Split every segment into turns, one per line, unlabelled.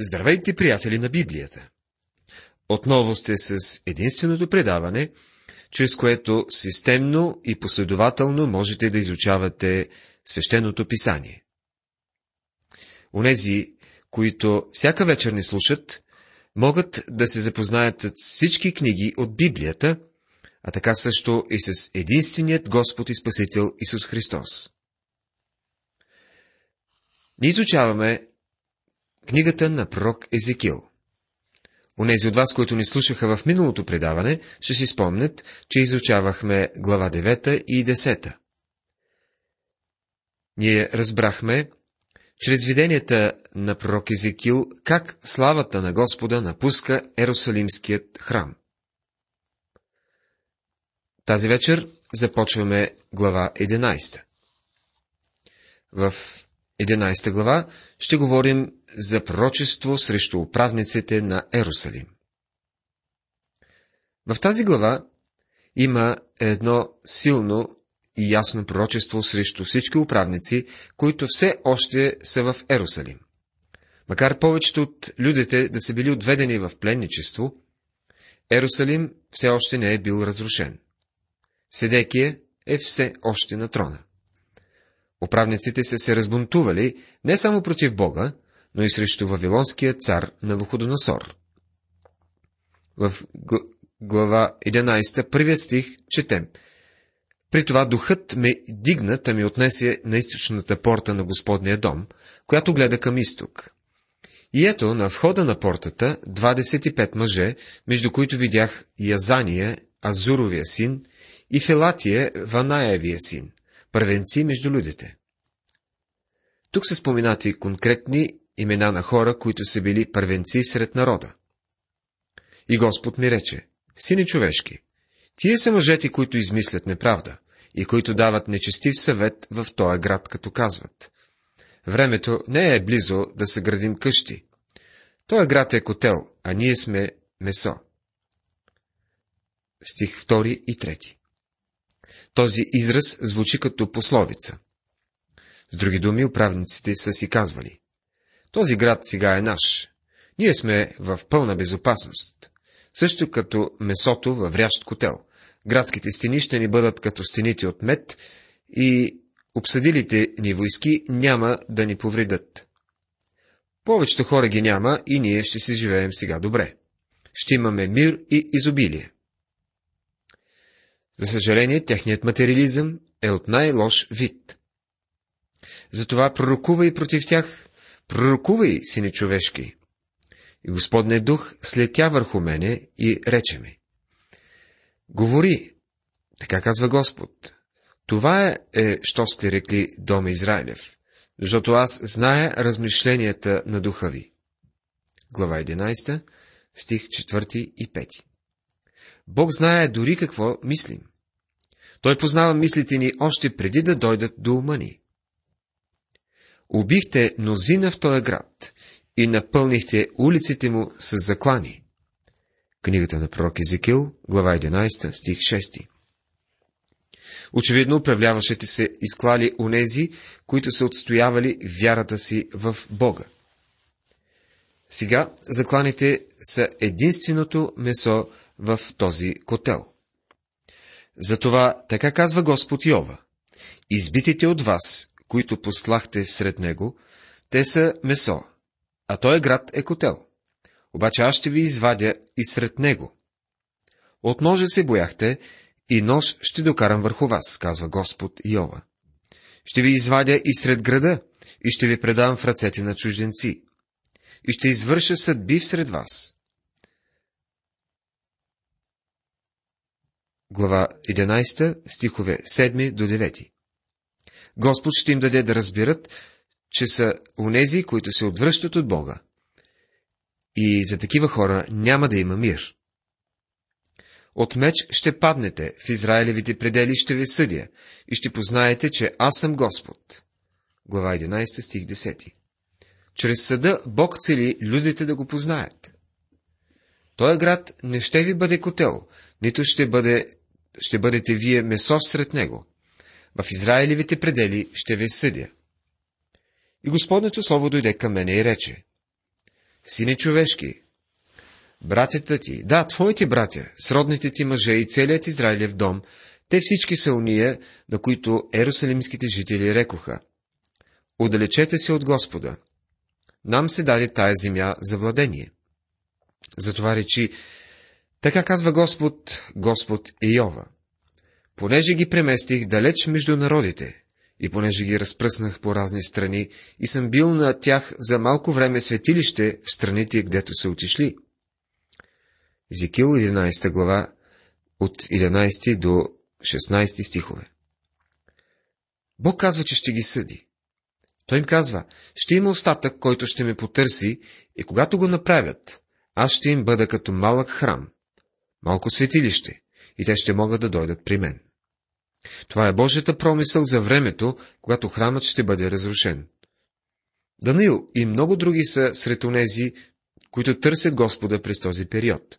Здравейте, приятели на Библията! Отново сте с единственото предаване, чрез което системно и последователно можете да изучавате свещеното писание. Онези, които всяка вечер не слушат, могат да се запознаят с всички книги от Библията, а така също и с единственият Господ и Спасител Исус Христос. Ние изучаваме Книгата на пророк Езекил. Онези от вас, които ни слушаха в миналото предаване, ще си спомнят, че изучавахме глава 9 и 10. Ние разбрахме, чрез виденията на пророк Езекил, как славата на Господа напуска Ерусалимският храм. Тази вечер започваме глава 11. В 11 глава ще говорим за пророчество срещу управниците на Ерусалим. В тази глава има едно силно и ясно пророчество срещу всички управници, които все още са в Ерусалим. Макар повечето от людите да са били отведени в пленничество, Ерусалим все още не е бил разрушен. Седекия е все още на трона. Управниците са се разбунтували не само против Бога, но и срещу Вавилонския цар на Вуходоносор. В глава 11, първият стих, четем. При това духът ме дигна, та ми отнесе на източната порта на Господния дом, която гледа към изток. И ето, на входа на портата, 25 мъже, между които видях Язания, Азуровия син, и Фелатия, Ванаевия син, първенци между людите. Тук са споменати конкретни имена на хора, които са били първенци сред народа. И Господ ми рече, сини човешки, тие са мъжете, които измислят неправда и които дават нечестив съвет в този град, като казват. Времето не е близо да се градим къщи. Той град е котел, а ние сме месо. Стих 2 и 3 Този израз звучи като пословица. С други думи, управниците са си казвали. Този град сега е наш. Ние сме в пълна безопасност. Също като месото във врящ котел. Градските стени ще ни бъдат като стените от мед и обсъдилите ни войски няма да ни повредят. Повечето хора ги няма и ние ще си живеем сега добре. Ще имаме мир и изобилие. За съжаление, техният материализъм е от най-лош вид. Затова пророкувай против тях, пророкувай, сине човешки. И Господният дух слетя върху мене и рече ми. Говори, така казва Господ. Това е, що сте рекли дома Израилев, защото аз зная размишленията на духа ви. Глава 11, стих 4 и 5. Бог знае дори какво мислим. Той познава мислите ни още преди да дойдат до ума ни. Убихте мнозина в този град и напълнихте улиците му с заклани. Книгата на пророк Езекил, глава 11, стих 6. Очевидно управляващите се изклали онези, които са отстоявали вярата си в Бога. Сега закланите са единственото месо в този котел. Затова така казва Господ Йова. Избитите от вас, които послахте всред него, те са месо, а той град е котел. Обаче аз ще ви извадя и сред него. От ножа се бояхте, и нож ще докарам върху вас, казва Господ Йова. Ще ви извадя и сред града, и ще ви предам в ръцете на чужденци, и ще извърша съдби всред вас. Глава 11, стихове 7 до 9 Господ ще им даде да разберат, че са унези, които се отвръщат от Бога. И за такива хора няма да има мир. От меч ще паднете, в Израилевите предели ще ви съдя, и ще познаете, че аз съм Господ. Глава 11, стих 10. Чрез съда Бог цели людите да го познаят. Той град не ще ви бъде котел, нито ще, бъде, ще бъдете вие месо сред него в Израилевите предели ще ви съдя. И Господнето Слово дойде към мене и рече, Сине човешки, братята ти, да, твоите братя, сродните ти мъже и целият Израилев дом, те всички са уния, на които ерусалимските жители рекоха. Отдалечете се от Господа. Нам се даде тая земя за владение. Затова речи, така казва Господ, Господ Иова. Понеже ги преместих далеч между народите, и понеже ги разпръснах по разни страни, и съм бил на тях за малко време светилище в страните, гдето са отишли. Езекил 11 глава, от 11 до 16 стихове. Бог казва, че ще ги съди. Той им казва, ще има остатък, който ще ме потърси, и когато го направят, аз ще им бъда като малък храм, малко светилище, и те ще могат да дойдат при мен. Това е Божията промисъл за времето, когато храмът ще бъде разрушен. Даниил и много други са сред онези, които търсят Господа през този период.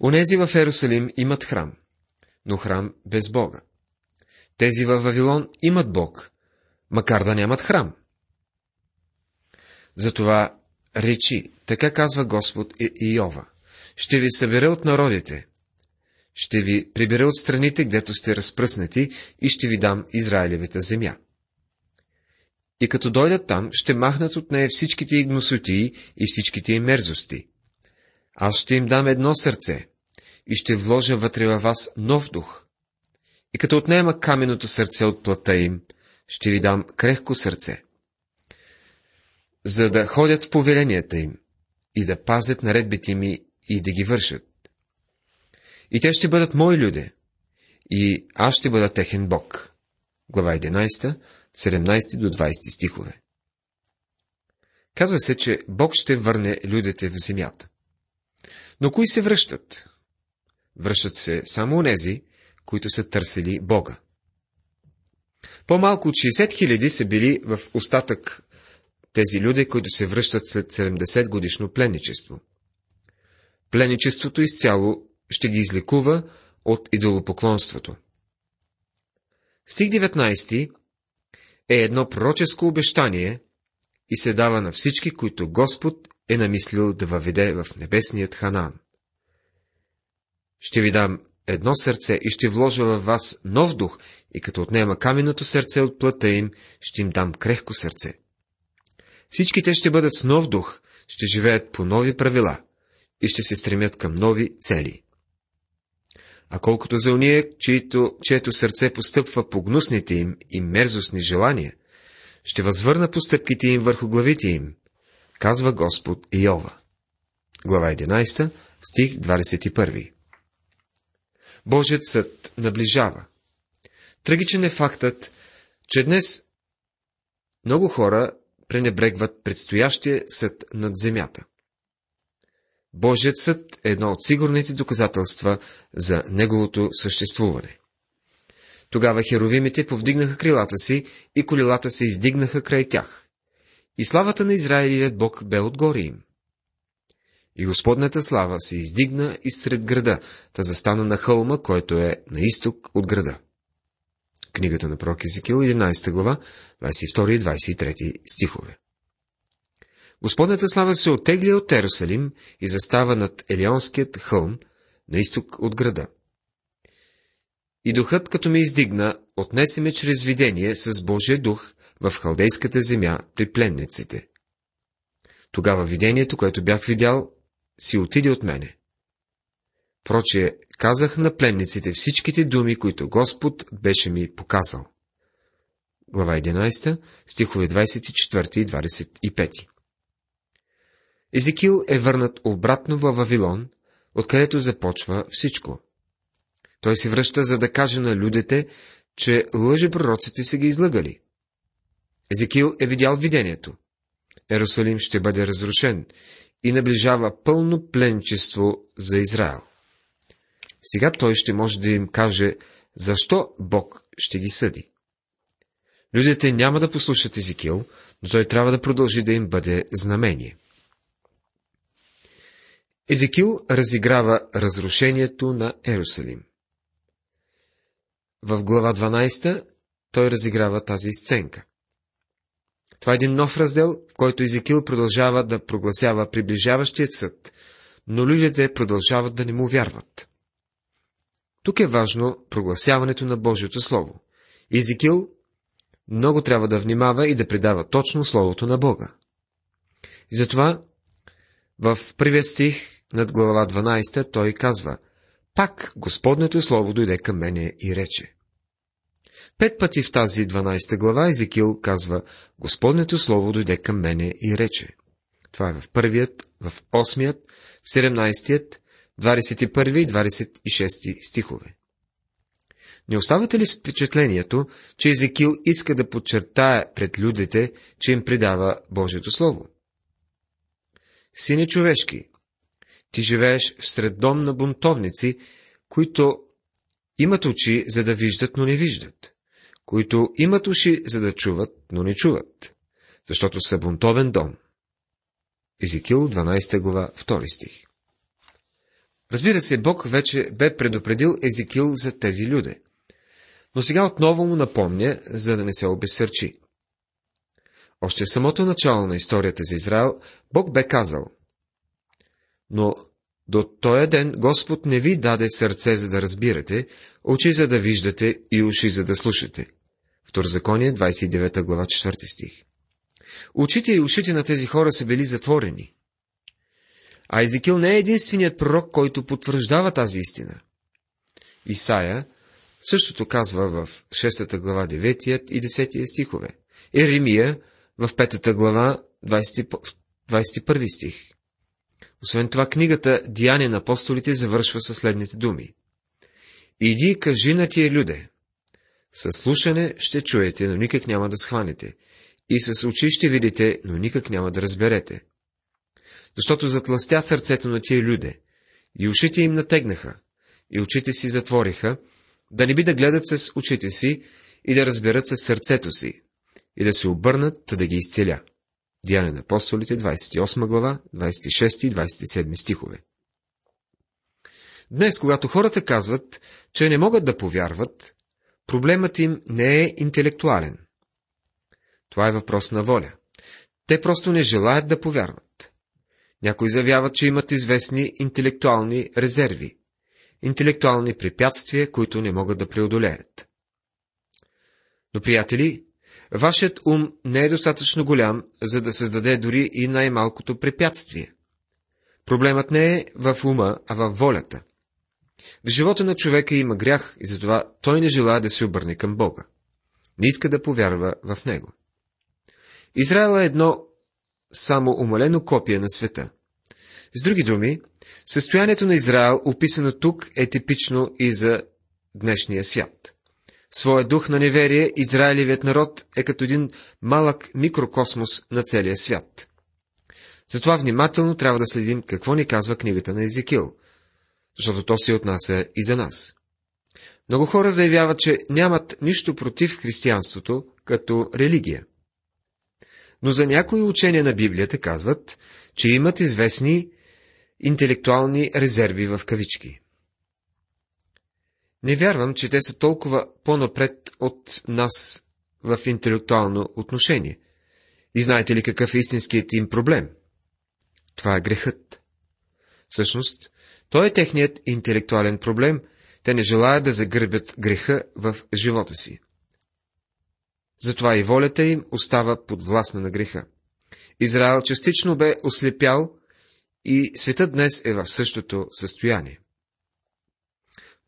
Онези в Ерусалим имат храм, но храм без Бога. Тези във Вавилон имат Бог, макар да нямат храм. Затова речи, така казва Господ Иова, ще ви събера от народите, ще ви прибера от страните, гдето сте разпръснати, и ще ви дам Израилевата земя. И като дойдат там, ще махнат от нея всичките и гносотии и всичките им мерзости. Аз ще им дам едно сърце и ще вложа вътре във вас нов дух. И като отнема каменото сърце от плата им, ще ви дам крехко сърце, за да ходят в повеленията им и да пазят наредбите ми и да ги вършат. И те ще бъдат мои люди, и аз ще бъда техен Бог. Глава 11, 17 до 20 стихове. Казва се, че Бог ще върне людите в земята. Но кои се връщат? Връщат се само онези, които са търсили Бога. По-малко от 60 хиляди са били в остатък тези люди, които се връщат след 70 годишно пленничество. Пленничеството изцяло ще ги излекува от идолопоклонството. Стих 19 е едно пророческо обещание и се дава на всички, които Господ е намислил да въведе в небесният Ханаан. Ще ви дам едно сърце и ще вложа във вас нов дух, и като отнема каменното сърце от плътта им, ще им дам крехко сърце. Всички те ще бъдат с нов дух, ще живеят по нови правила и ще се стремят към нови цели. А колкото за уния, чието, чието сърце постъпва по гнусните им и мерзостни желания, ще възвърна постъпките им върху главите им, казва Господ Иова. Глава 11, стих 21. Божият съд наближава. Трагичен е фактът, че днес много хора пренебрегват предстоящия съд над земята. Божият съд е едно от сигурните доказателства за неговото съществуване. Тогава херовимите повдигнаха крилата си и колелата се издигнаха край тях. И славата на Израилият Бог бе отгоре им. И Господната слава се издигна изсред града, та застана на хълма, който е на изток от града. Книгата на пророк Езекил, 11 глава, 22 и 23 стихове. Господната слава се отегля от Ерусалим и застава над Елионският хълм, на изток от града. И духът, като ме издигна, отнесе ме чрез видение с Божия дух в халдейската земя при пленниците. Тогава видението, което бях видял, си отиде от мене. Проче, казах на пленниците всичките думи, които Господ беше ми показал. Глава 11, стихове 24 и 25 Езекил е върнат обратно във Вавилон, откъдето започва всичко. Той се връща, за да каже на людите, че лъжепророците са ги излъгали. Езекил е видял видението. Ерусалим ще бъде разрушен и наближава пълно пленчество за Израел. Сега той ще може да им каже, защо Бог ще ги съди. Людите няма да послушат Езекил, но той трябва да продължи да им бъде знамение. Езекил разиграва разрушението на Ерусалим. В глава 12 той разиграва тази сценка. Това е един нов раздел, в който Езекил продължава да прогласява приближаващият съд, но людите продължават да не му вярват. Тук е важно прогласяването на Божието Слово. Езекил много трябва да внимава и да предава точно Словото на Бога. И затова в първият стих над глава 12 той казва Пак Господнето Слово дойде към мене и рече. Пет пъти в тази 12 глава Езекил казва Господнето Слово дойде към мене и рече. Това е в първият, в осмият, 17-тият, 21 и 26 стихове. Не оставате ли с впечатлението, че Езекил иска да подчертая пред людите, че им предава Божието Слово? Сине човешки, ти живееш в сред дом на бунтовници, които имат очи, за да виждат, но не виждат, които имат уши, за да чуват, но не чуват, защото са бунтовен дом. Езекил 12 глава 2 стих Разбира се, Бог вече бе предупредил Езекил за тези люди. Но сега отново му напомня, за да не се обесърчи. Още в самото начало на историята за Израел, Бог бе казал, но до този ден Господ не ви даде сърце, за да разбирате, очи, за да виждате и уши, за да слушате. Второзаконие, 29 глава, 4 стих. Очите и ушите на тези хора са били затворени. А Езекил не е единственият пророк, който потвърждава тази истина. Исаия същото казва в 6 глава 9 и 10 стихове. Еремия в 5 глава 20, 21 стих. Освен това, книгата Диане на апостолите завършва със следните думи. Иди кажи на тия люде. Със слушане ще чуете, но никак няма да схванете. И с очи ще видите, но никак няма да разберете. Защото затластя сърцето на тия люде, и ушите им натегнаха, и очите си затвориха, да не би да гледат с очите си и да разберат със сърцето си, и да се обърнат, да ги изцеля. Деяния на апостолите, 28 глава, 26 и 27 стихове. Днес, когато хората казват, че не могат да повярват, проблемът им не е интелектуален. Това е въпрос на воля. Те просто не желаят да повярват. Някои заявяват, че имат известни интелектуални резерви, интелектуални препятствия, които не могат да преодолеят. Но, приятели, Вашият ум не е достатъчно голям, за да създаде дори и най-малкото препятствие. Проблемът не е в ума, а в волята. В живота на човека има грях и затова той не желая да се обърне към Бога. Не иска да повярва в Него. Израел е едно само умалено копие на света. С други думи, състоянието на Израел, описано тук, е типично и за днешния свят своя дух на неверие, Израилевият народ е като един малък микрокосмос на целия свят. Затова внимателно трябва да следим какво ни казва книгата на Езекил, защото то се отнася и за нас. Много хора заявяват, че нямат нищо против християнството като религия. Но за някои учения на Библията казват, че имат известни интелектуални резерви в кавички. Не вярвам, че те са толкова по-напред от нас в интелектуално отношение. И знаете ли какъв е истинският им проблем? Това е грехът. Всъщност, той е техният интелектуален проблем. Те не желаят да загърбят греха в живота си. Затова и волята им остава подвластна на греха. Израел частично бе ослепял и светът днес е в същото състояние.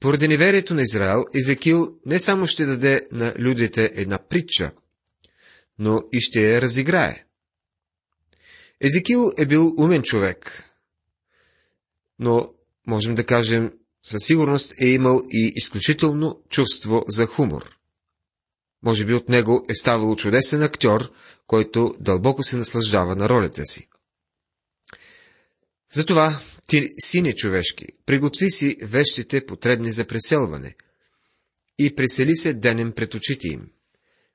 Поради неверието на Израел, Езекил не само ще даде на людите една притча, но и ще я разиграе. Езекил е бил умен човек, но можем да кажем със сигурност е имал и изключително чувство за хумор. Може би от него е ставал чудесен актьор, който дълбоко се наслаждава на ролята си. Затова ти, сине човешки, приготви си вещите потребни за преселване и пресели се денем пред очите им.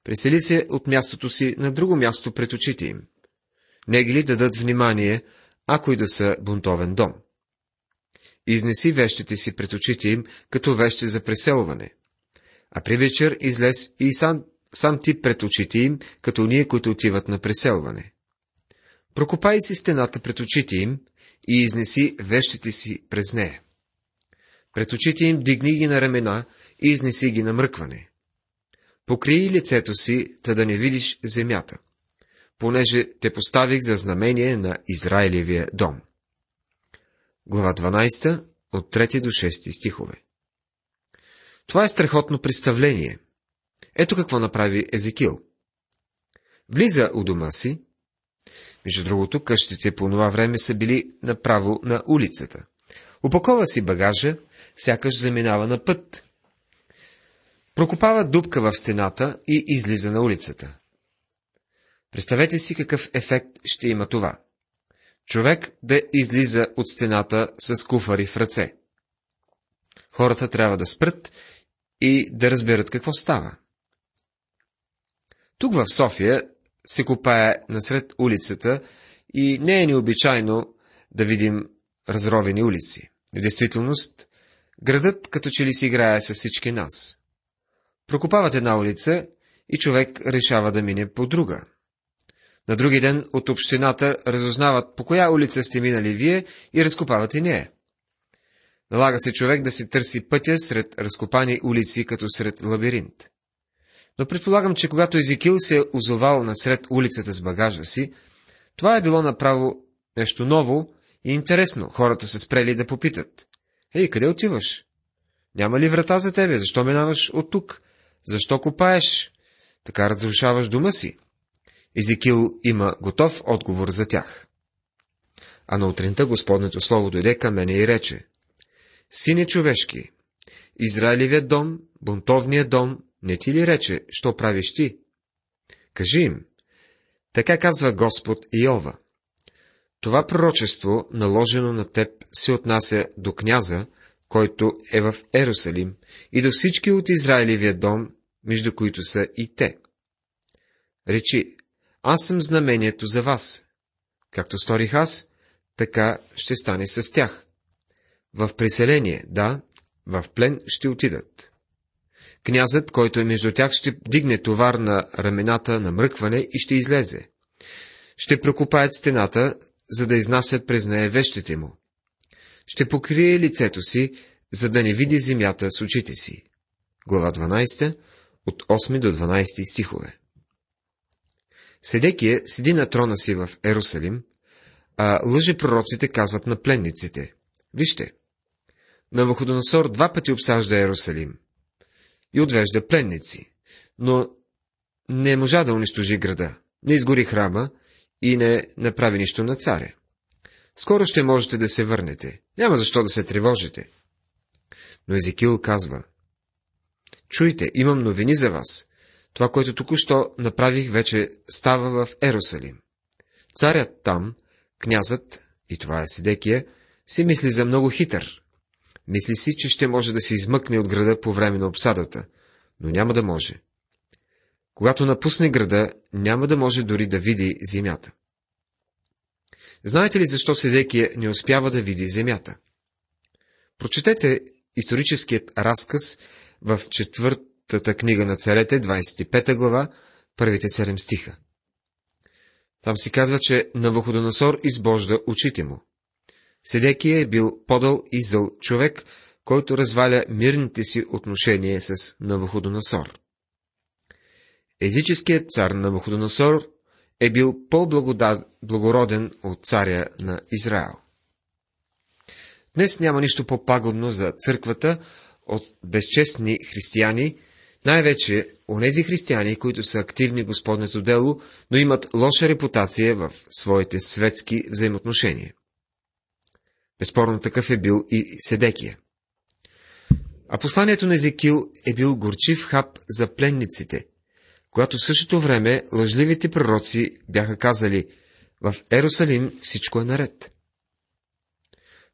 Пресели се от мястото си на друго място пред очите им. Не ги ли дадат внимание, ако и да са бунтовен дом? Изнеси вещите си пред очите им, като вещи за преселване. А при вечер излез и сам сам ти пред очите им, като ние, които отиват на преселване. Прокопай си стената пред очите им и изнеси вещите си през нея. Пред очите им дигни ги на ramена и изнеси ги на мръкване. Покрий лицето си, та да не видиш земята, понеже те поставих за знамение на Израилевия дом. Глава 12, от 3 до 6 стихове. Това е страхотно представление. Ето какво направи Езекил. Влиза у дома си. Между другото, къщите по това време са били направо на улицата. Упакова си багажа, сякаш заминава на път. Прокопава дупка в стената и излиза на улицата. Представете си какъв ефект ще има това. Човек да излиза от стената с куфари в ръце. Хората трябва да спрат и да разберат какво става. Тук в София се копае насред улицата и не е необичайно да видим разровени улици. В действителност, градът като че ли си играе с всички нас. Прокопават една улица и човек решава да мине по друга. На други ден от общината разузнават по коя улица сте минали вие и разкопават и нея. Налага се човек да си търси пътя сред разкопани улици, като сред лабиринт. Но предполагам, че когато Езикил се е озовал насред улицата с багажа си, това е било направо нещо ново и интересно. Хората се спрели да попитат. Ей, къде отиваш? Няма ли врата за тебе? Защо минаваш от тук? Защо копаеш? Така разрушаваш дома си. Езикил има готов отговор за тях. А на утринта Господнето Слово дойде към мене и рече, Сине човешки, Израилевият дом, бунтовният дом, не ти ли рече, що правиш ти? Кажи им, така казва Господ Иова. Това пророчество, наложено на теб, се отнася до княза, който е в Ерусалим, и до всички от Израилевия дом, между които са и те. Речи, аз съм знамението за вас. Както сторих аз, така ще стане с тях. В преселение, да, в плен ще отидат. Князът, който е между тях, ще дигне товар на рамената на мръкване и ще излезе. Ще прокопаят стената, за да изнасят през нея вещите му. Ще покрие лицето си, за да не види земята с очите си. Глава 12, от 8 до 12 стихове. Седекия седи на трона си в Ерусалим, а лъжи пророците казват на пленниците. Вижте, Навуходоносор два пъти обсажда Ерусалим и отвежда пленници, но не можа да унищожи града, не изгори храма и не направи нищо на царя. Скоро ще можете да се върнете. Няма защо да се тревожите. Но Езекил казва, Чуйте, имам новини за вас. Това, което току-що направих, вече става в Ерусалим. Царят там, князът, и това е Седекия, си мисли за много хитър. Мисли си, че ще може да се измъкне от града по време на обсадата, но няма да може. Когато напусне града, няма да може дори да види земята. Знаете ли защо Седекия не успява да види земята? Прочетете историческият разказ в четвъртата книга на царете, 25 глава, първите 7 стиха. Там си казва, че Навуходоносор избожда очите му. Седекия е бил подъл и зъл човек, който разваля мирните си отношения с Навуходоносор. Езическият цар Навуходоносор е бил по-благороден от царя на Израел. Днес няма нищо по-пагодно за църквата от безчестни християни, най-вече онези християни, които са активни в Господнето дело, но имат лоша репутация в своите светски взаимоотношения. Безспорно такъв е бил и Седекия. А посланието на Езекил е бил горчив хап за пленниците, когато в същото време лъжливите пророци бяха казали в Ерусалим всичко е наред.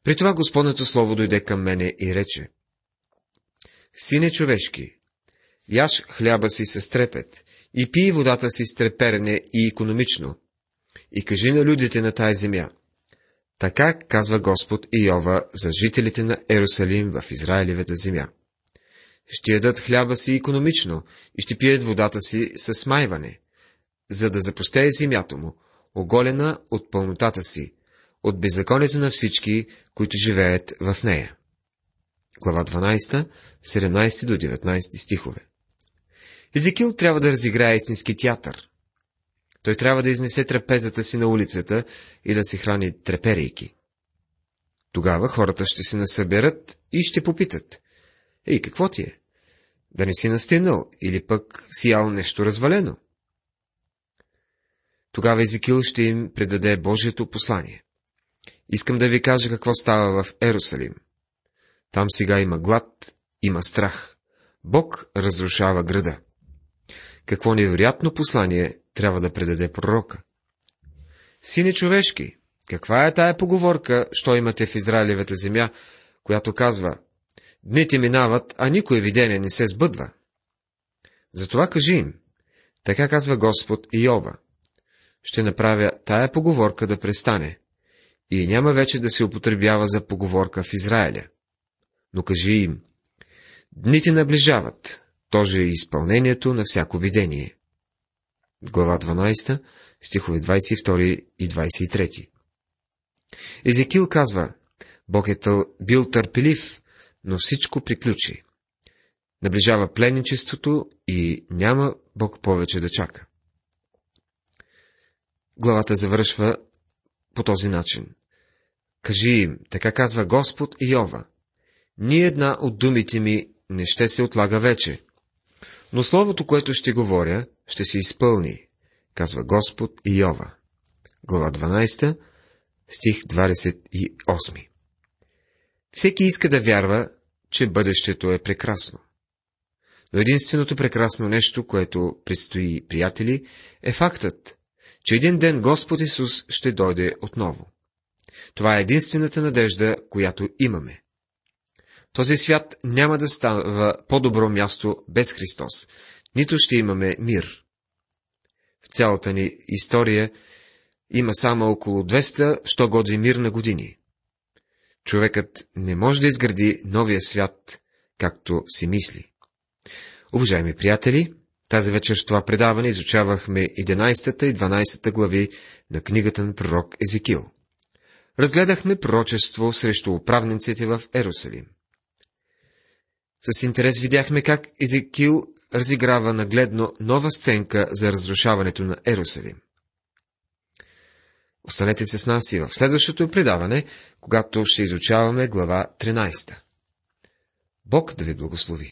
При това Господнето Слово дойде към мене и рече Сине човешки, яш хляба си с трепет и пий водата си с треперене и економично, и кажи на людите на тая земя – така казва Господ Иова за жителите на Ерусалим в Израилевата земя. ще ядат хляба си економично и ще пият водата си с смайване, за да запустее земята му, оголена от пълнотата си, от беззаконието на всички, които живеят в нея. Глава 12, 17 до 19 стихове. Езекил трябва да разиграе истински театър. Той трябва да изнесе трапезата си на улицата и да се храни треперейки. Тогава хората ще се насъберат и ще попитат. Ей, какво ти е? Да не си настинал или пък си ял нещо развалено? Тогава Езекил ще им предаде Божието послание. Искам да ви кажа какво става в Ерусалим. Там сега има глад, има страх. Бог разрушава града. Какво невероятно послание трябва да предаде пророка. Сине човешки, каква е тая поговорка, що имате в Израилевата земя, която казва Дните минават, а никое видение не се сбъдва. Затова кажи им, така казва Господ Иова. Ще направя тая поговорка да престане, и няма вече да се употребява за поговорка в Израиля. Но кажи им, дните наближават, тоже е изпълнението на всяко видение. Глава 12, стихове 22 и 23. Езекил казва, Бог е тъл, бил търпелив, но всичко приключи. Наближава пленничеството и няма Бог повече да чака. Главата завършва по този начин. Кажи им, така казва Господ Йова. Ни една от думите ми не ще се отлага вече, но словото, което ще говоря, ще се изпълни, казва Господ и Йова. Глава 12, стих 28. Всеки иска да вярва, че бъдещето е прекрасно. Но единственото прекрасно нещо, което предстои, приятели, е фактът, че един ден Господ Исус ще дойде отново. Това е единствената надежда, която имаме. Този свят няма да става по-добро място без Христос, нито ще имаме мир. В цялата ни история има само около 200, що годи мир на години. Човекът не може да изгради новия свят, както си мисли. Уважаеми приятели, тази вечер в това предаване изучавахме 11 и 12 глави на книгата на пророк Езекил. Разгледахме пророчество срещу управниците в Ерусалим. С интерес видяхме как Езекил разиграва нагледно нова сценка за разрушаването на Ерусалим. Останете се с нас и в следващото предаване, когато ще изучаваме глава 13. Бог да ви благослови!